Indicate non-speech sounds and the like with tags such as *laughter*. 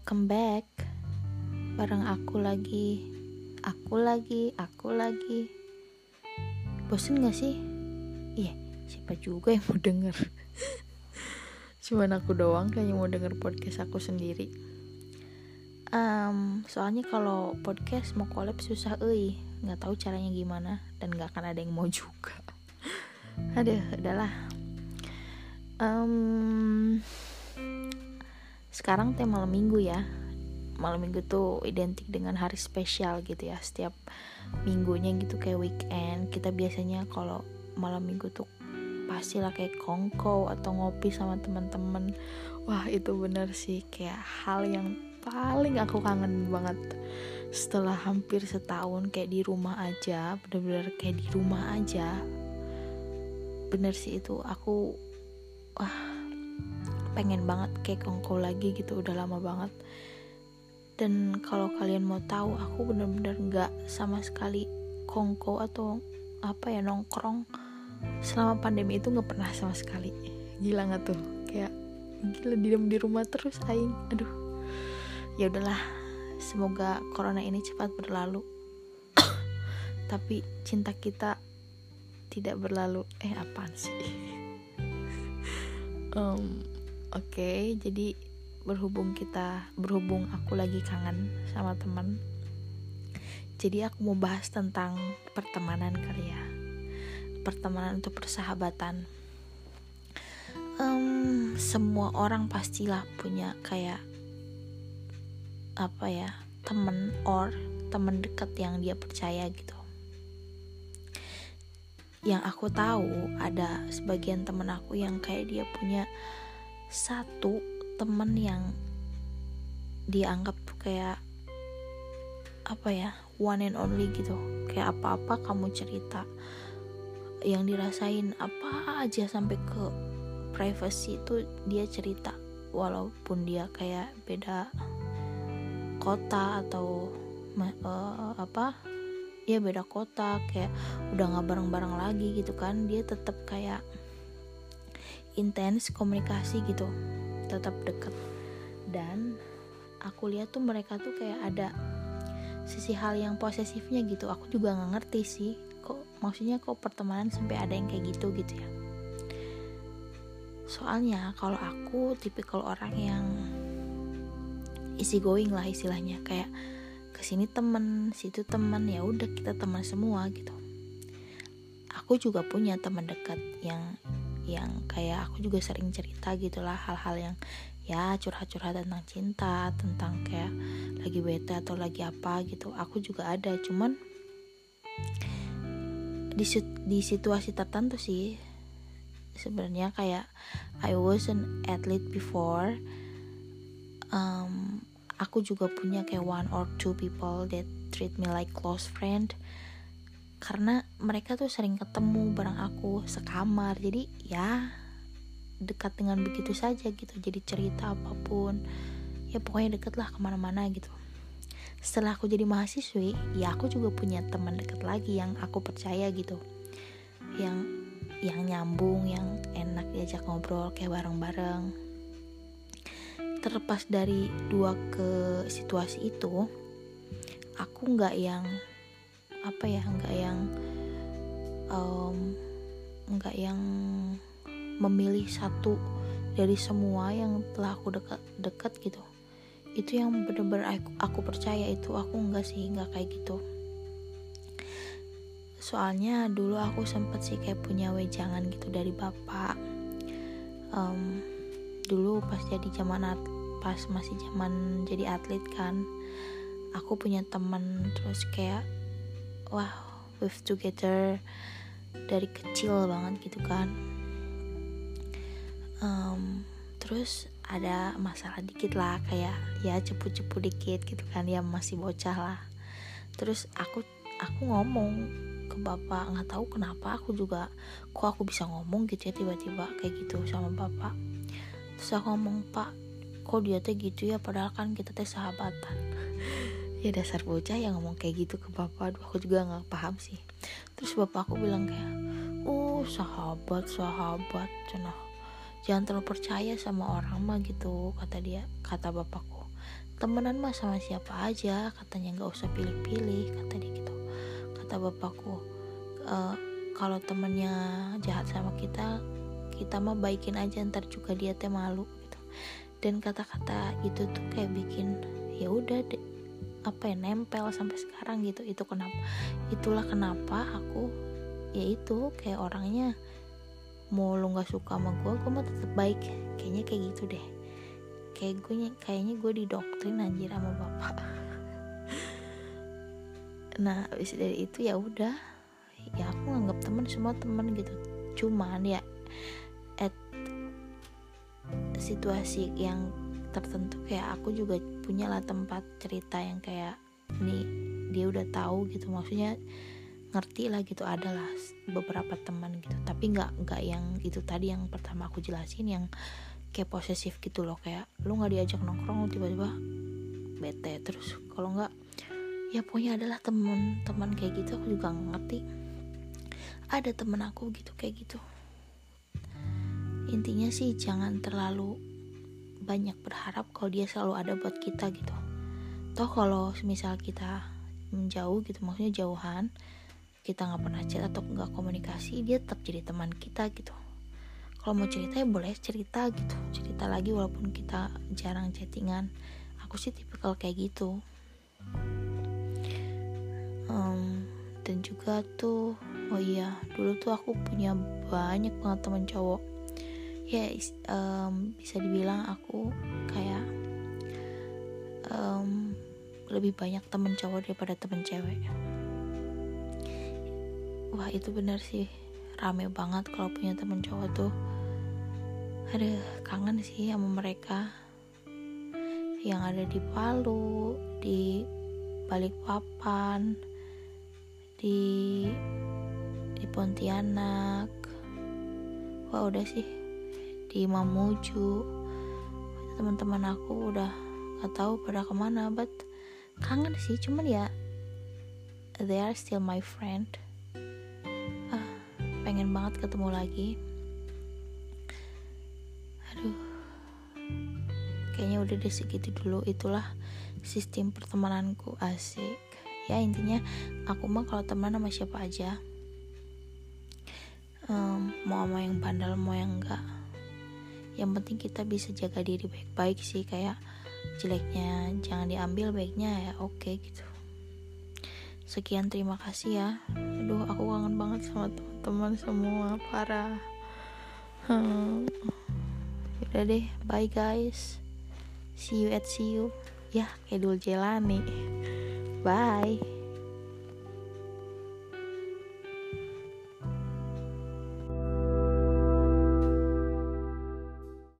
welcome back. Bareng aku lagi Aku lagi, aku lagi. Bosen gak sih? Iya, siapa juga yang mau denger. *laughs* Cuman aku doang kayaknya mau denger podcast aku sendiri. Um, Soalnya kalau podcast mau collab susah euy. Gak tahu caranya gimana Dan gak akan ada yang mau juga. *laughs* Aduh, udahlah. Um, sekarang teh malam minggu ya. Malam minggu tuh identik dengan hari spesial gitu ya. Setiap minggunya gitu kayak weekend kita biasanya kalau malam minggu tuh pastilah kayak kongko atau ngopi sama teman-teman. Wah itu bener sih. Kayak hal yang paling aku kangen banget setelah hampir setahun kayak di rumah aja bener-bener kayak di rumah aja. Bener sih itu. Aku wah pengen banget kayak kongko lagi gitu udah lama banget. Dan kalau kalian mau tahu aku bener-bener nggak sama sekali kongko atau apa ya nongkrong selama pandemi itu nggak pernah sama sekali. Gila nggak tuh? Kayak gila diam di rumah terus aing. Aduh. Ya udahlah semoga corona ini cepat berlalu. *coughs* Tapi cinta kita tidak berlalu. Eh apaan sih? *laughs* Um, Oke, jadi berhubung kita berhubung aku lagi kangen sama teman. Jadi aku mau bahas tentang pertemanan kali ya. Pertemanan untuk persahabatan. Um, semua orang pastilah punya kayak apa ya temen or temen deket yang dia percaya gitu yang aku tahu ada sebagian temen aku yang kayak dia punya satu temen yang dianggap tuh kayak apa ya one and only gitu. Kayak apa-apa kamu cerita yang dirasain apa aja sampai ke privacy itu dia cerita. Walaupun dia kayak beda kota atau uh, apa ya beda kota kayak udah nggak bareng-bareng lagi gitu kan dia tetap kayak intens komunikasi gitu tetap deket. Dan aku lihat tuh mereka tuh kayak ada sisi hal yang posesifnya gitu. Aku juga nggak ngerti sih kok maksudnya kok pertemanan sampai ada yang kayak gitu gitu ya. Soalnya kalau aku tipikal orang yang easy going lah istilahnya. Kayak ke sini temen situ temen ya udah kita teman semua gitu. Aku juga punya teman dekat yang yang kayak aku juga sering cerita gitulah hal-hal yang ya curhat-curhat tentang cinta tentang kayak lagi bete atau lagi apa gitu. Aku juga ada cuman di di situasi tertentu sih. Sebenarnya kayak I was an athlete before um, aku juga punya kayak one or two people that treat me like close friend karena mereka tuh sering ketemu bareng aku sekamar. Jadi ya dekat dengan begitu saja gitu. Jadi cerita apa pun ya pokoknya deket lah ke mana-mana gitu. Setelah aku jadi mahasiswi ya aku juga punya teman deket lagi yang aku percaya gitu. Yang yang nyambung yang enak diajak ngobrol kayak bareng-bareng. Terlepas dari dua ke situasi itu aku nggak yang apa ya nggak yang um, yang memilih satu dari semua yang telah aku dekat dekat gitu. Itu yang bener-bener aku, aku percaya itu aku nggak sih nggak kayak gitu. Soalnya dulu aku sempet sih kayak punya wejangan gitu dari bapak. Um, dulu pas jadi zaman pas masih zaman jadi atlet kan aku punya temen terus kayak wah we've together dari kecil banget gitu kan. Um, terus ada masalah dikit lah kayak ya cepu-cepu dikit gitu kan ya masih bocah lah. Terus aku aku ngomong ke bapak nggak tahu kenapa aku juga kok aku bisa ngomong gitu ya tiba-tiba kayak gitu sama bapak. Terus aku ngomong pak kok dia teh gitu ya? Padahal kan kita teh sahabatan ya dasar bocah yang ngomong kayak gitu ke bapak aduh aku juga nggak paham sih. Terus bapak aku bilang kayak oh sahabat sahabat cenah jangan terlalu percaya sama orang mah gitu kata dia kata bapakku. Temenan mah sama siapa aja katanya nggak usah pilih-pilih kata dia gitu. Kata bapakku e, kalau temennya jahat sama kita kita mah baikin aja ntar juga dia teh malu gitu. Dan kata-kata itu tuh kayak bikin ya udah apa ya nempel sampai sekarang gitu. Itu kenapa itulah kenapa aku ya itu kayak orangnya mau lu nggak suka sama gue gue mau tetap baik. Kayaknya kayak gitu deh. Kayak gue kayaknya gue didoktrin anjir sama bapak. *laughs* Nah habis dari itu ya udah ya aku nganggap teman semua teman gitu. Cuman ya at situasi yang tertentu. Kayak aku juga punya lah tempat cerita yang kayak nih dia udah tahu gitu. Maksudnya ngerti lah gitu adalah beberapa teman gitu. Tapi nggak nggak yang itu tadi yang pertama aku jelasin yang kayak posesif gitu loh. Kayak lu nggak diajak nongkrong tiba-tiba bete. Terus kalau nggak ya pokoknya adalah teman-teman kayak gitu aku juga ngerti. Ada temen aku gitu kayak gitu. Intinya sih jangan terlalu banyak berharap kalau dia selalu ada buat kita gitu. Toh kalau misal kita menjauh gitu maksudnya jauhan kita nggak pernah chat atau nggak komunikasi dia tetap jadi teman kita gitu. Kalau mau cerita ya boleh cerita gitu cerita lagi walaupun kita jarang chattingan. Aku sih tipikal kayak gitu. Um, dan juga tuh oh iya dulu tuh aku punya banyak banget teman cowok ya um, bisa dibilang aku kayak um, lebih banyak temen cowok daripada temen cewek. Wah itu benar sih. Rame banget kalau punya temen cowok tuh. Ada kangen sih sama mereka. Yang ada di Palu di Balikpapan di di Pontianak. Wah udah sih di Mamuju. Teman-teman aku udah gak tahu pada ke mana but kangen sih cuman ya they are still my friend. Ah, pengen banget ketemu lagi. Aduh kayaknya udah deh segitu dulu. Itulah sistem pertemananku asik. Ya intinya aku mah kalau teman sama siapa aja um, mau sama yang bandel mau yang enggak yang penting kita bisa jaga diri baik-baik sih kayak jeleknya jangan diambil baiknya ya oke okay, gitu. Sekian terima kasih ya. Aduh aku kangen banget sama teman-teman semua parah. Hmm. udah deh bye guys. See you at see you. Ya kayak dul jelani. Bye